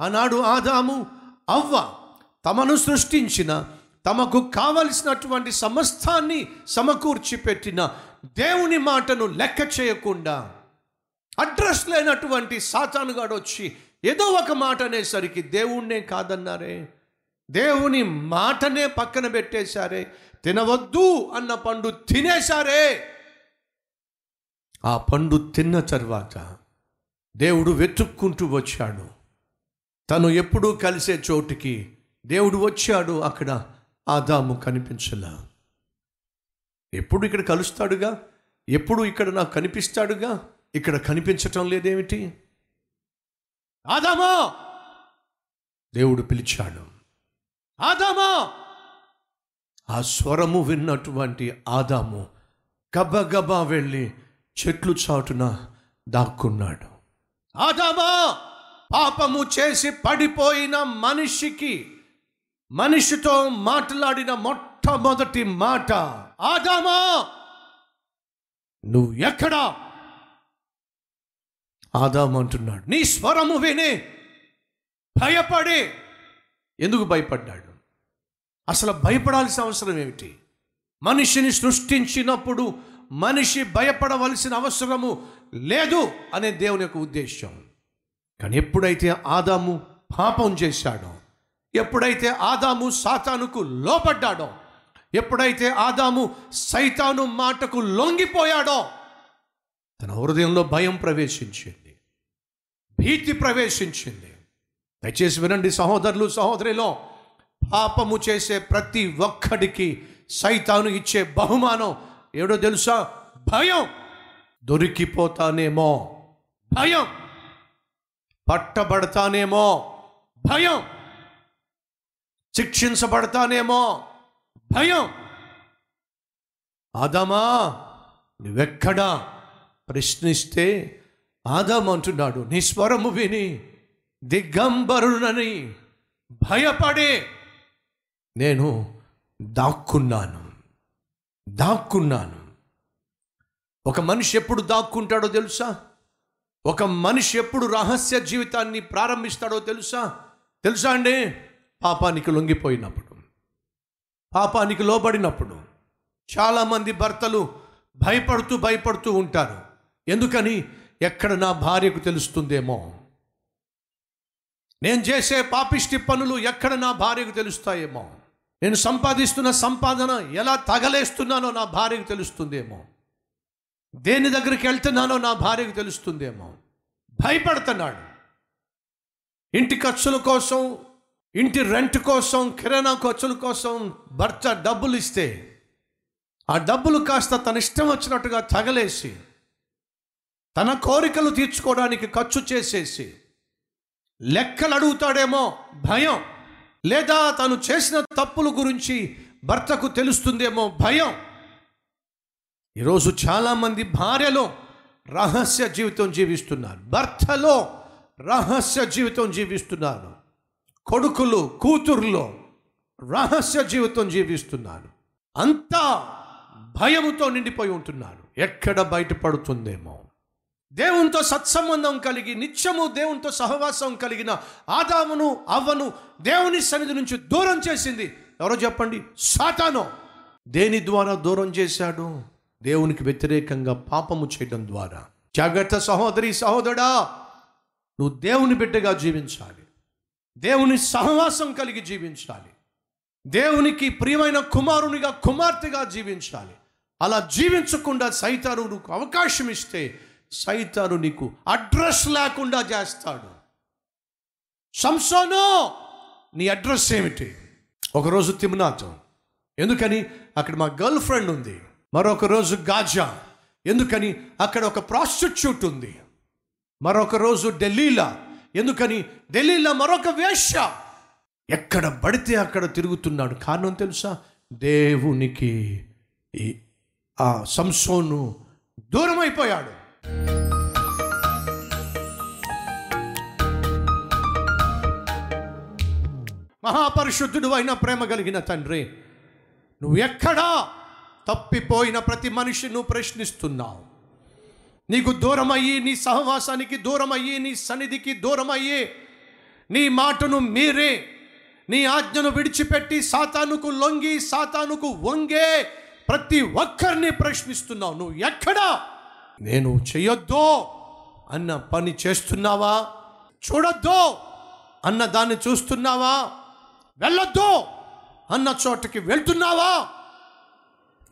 ఆనాడు ఆదాము అవ్వ తమను సృష్టించిన తమకు కావలసినటువంటి సమస్తాన్ని సమకూర్చి పెట్టిన దేవుని మాటను లెక్క చేయకుండా అడ్రస్ లేనటువంటి సాతానుగాడు వచ్చి ఏదో ఒక మాట అనేసరికి దేవుణ్ణే కాదన్నారే దేవుని మాటనే పక్కన పెట్టేశారే తినవద్దు అన్న పండు తినేశారే. ఆ పండు తిన్న తర్వాత దేవుడు వెతుక్కుంటూ వచ్చాడు. తను ఎప్పుడూ కలిసే చోటుకి దేవుడు వచ్చాడు అక్కడ ఆదాము కనిపించలా. ఎప్పుడు ఇక్కడ కలుస్తాడుగా? ఎప్పుడు ఇక్కడ నాకు కనిపిస్తాడుగా? ఇక్కడ కనిపించటం లేదేమిటి? ఆదామా! దేవుడు పిలిచాడు. ఆదామా! ఆ స్వరము విన్నటువంటి ఆదాము గబగబా వెళ్ళి చెట్లు చాటున దాక్కున్నాడు. ఆదామా! పాపము చేసి పడిపోయిన మనిషికి మనిషితో మాట్లాడిన మొట్టమొదటి మాట ఆదామా నువ్వు ఎక్కడా? ఆదాము అంటున్నాడు నీ స్వరము విని భయపడి. ఎందుకు భయపడ్డాడు? అసలు భయపడాల్సిన అవసరం ఏమిటి? మనిషిని సృష్టించినప్పుడు మనిషి భయపడవలసిన అవసరము లేదు అనే దేవుని యొక్క ఉద్దేశం కానీ ఎప్పుడైతే ఆదాము పాపం చేశాడో ఎప్పుడైతే ఆదాము సాతానుకు లోపడ్డాడో ఎప్పుడైతే ఆదాము సైతాను మాటకు లొంగిపోయాడో తన హృదయంలో భయం ప్రవేశించింది భీతి ప్రవేశించింది. దయచేసి వినండి సహోదరులు సహోదరిలో పాపము చేసే ప్రతి ఒక్కడికి సైతాను ఇచ్చే బహుమానం ఏడో తెలుసా? భయం. దొరికిపోతానేమో. భయం. పట్టబడతానేమో భయం. శిక్షించబడతానేమో భయం. ఆదామా నువ్వెక్కడా? ప్రశ్నిస్తే ఆదాం అంటున్నాడు. నీ స్వరము విని దిగంబరునని భయపడే నేను దాక్కున్నాను. దాక్కున్నాను. ఒక మనిషి ఎప్పుడు దాక్కుంటాడో తెలుసా? ఒక మనిషి ఎప్పుడు రహస్య జీవితాన్ని ప్రారంభిస్తాడో తెలుసా? తెలుసా అండి? పాపానికి లొంగిపోయినప్పుడు పాపానికి లోబడినప్పుడు చాలామంది భర్తలు భయపడుతూ భయపడుతూ ఉంటారు. ఎందుకని? ఎక్కడ నా భార్యకు తెలుస్తుందేమో? నేను చేసే పాపిష్టి పనులు ఎక్కడ నా భార్యకు తెలుస్తాయేమో? నేను సంపాదిస్తున్న సంపాదన ఎలా తగలేస్తున్నానో నా భార్యకు తెలుస్తుందేమో? దేని దగ్గరికి వెళ్తున్నానో నా భార్యకు తెలుస్తుందేమో. భయపడుతున్నాడు. ఇంటి ఖర్చుల కోసం ఇంటి రెంట్ కోసం కిరాణా ఖర్చుల కోసం భర్త డబ్బులు ఇస్తే ఆ డబ్బులు కాస్త తన ఇష్టం వచ్చినట్టుగా తగలేసి తన కోరికలు తీర్చుకోవడానికి ఖర్చు చేసేసి లెక్కలు అడుగుతాడేమో భయం. లేదా తను చేసిన తప్పుల గురించి భర్తకు తెలుస్తుందేమో భయం. ఈరోజు చాలామంది భార్యలో రహస్య జీవితం జీవిస్తున్నారు. భర్తలో రహస్య జీవితం జీవిస్తున్నారు. కొడుకులు కూతుర్లో రహస్య జీవితం జీవిస్తున్నారు. అంతా భయముతో నిండిపోయి ఉంటున్నారు. ఎక్కడ బయటపడుతుందేమో? దేవునితో సత్సంబంధం కలిగి నిత్యము దేవునితో సహవాసం కలిగిన ఆదామును అవ్వను దేవుని సన్నిధి నుంచి దూరం చేసింది. ఎవరో చెప్పండి? సాతాను. దేని ద్వారా దూరం చేశాడు? దేవునికి వ్యతిరేకంగా పాపము చేయడం ద్వారా. జాగ్రత్త సహోదరి సహోదరా నువ్వు దేవుని బిడ్డగా జీవించాలి. దేవుని సహవాసం కలిగి జీవించాలి. దేవునికి ప్రియమైన కుమారునిగా కుమార్తెగా జీవించాలి. అలా జీవించకుండా సైతాను నీకు అవకాశం ఇస్తే సైతాను నీకు అడ్రస్ లేకుండా చేస్తాడు. సంసోను నీ అడ్రస్ ఏమిటి? ఒకరోజు తిమ్నాతో. ఎందుకని? అక్కడ మా గర్ల్ ఫ్రెండ్ ఉంది. మరొక రోజు గాజా. ఎందుకని? అక్కడ ఒక ప్రాస్టిట్యూట్ ఉంది. మరొక రోజు ఢిల్లీలా. ఎందుకని? ఢిల్లీలో మరొక వేష ఎక్కడ పడితే అక్కడ తిరుగుతున్నాడు. కారణం తెలుసా? దేవునికి. ఈ ఆ సంసోను దూరమైపోయాడు. మహాపరిశుద్ధుడు అయిన ప్రేమ కలిగిన తండ్రి నువ్వు ఎక్కడా? తప్పిపోయిన ప్రతి మనిషి నువ్వు ప్రశ్నిస్తున్నావు. నీకు దూరమయ్యి నీ సహవాసానికి దూరమయ్యి నీ సన్నిధికి దూరమయ్యి నీ మాటను మీరే నీ ఆజ్ఞను విడిచిపెట్టి సాతానుకు లొంగి సాతానుకు వంగే ప్రతి ఒక్కరిని ప్రశ్నిస్తున్నావు. నువ్వు ఎక్కడా? నేను చెయ్యొద్దు అన్న పని చేస్తున్నావా? చూడొద్దు అన్న దాన్ని చూస్తున్నావా? వెళ్ళొద్దు అన్న చోటకి వెళ్తున్నావా?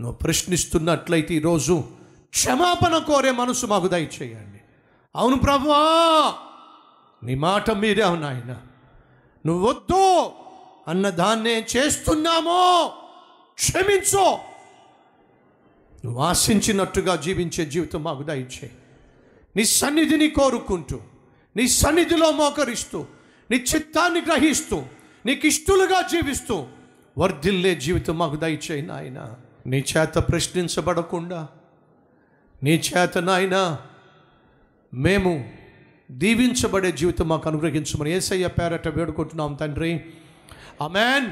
నువ్వు ప్రశ్నిస్తున్నట్లయితే ఈరోజు క్షమాపణ కోరే మనసు మాకు దయచేయండి. అవును ప్రభువా నీ మాట మీరే అవునాయన నువ్వు వద్దు అన్న దాన్నే చేస్తున్నామో క్షమించో. నువ్వు ఆశించినట్టుగా జీవించే జీవితం మాకు దయచేయి. నీ సన్నిధిని కోరుకుంటూ నీ సన్నిధిలో మోకరిస్తూ నీ చిత్తాన్ని గ్రహిస్తూ నీకు ఇష్టలుగా జీవిస్తూ వర్ధిల్లే జీవితం మాకు దయచేయి నాయనా. నీ చేత ప్రశ్నించబడకుండా నీ చేత నాయన మేము దీవించబడే జీవితం మాకు అనుగ్రహించమని ఏసయ్య పేరట వేడుకుంటున్నాం తండ్రి. అమెన్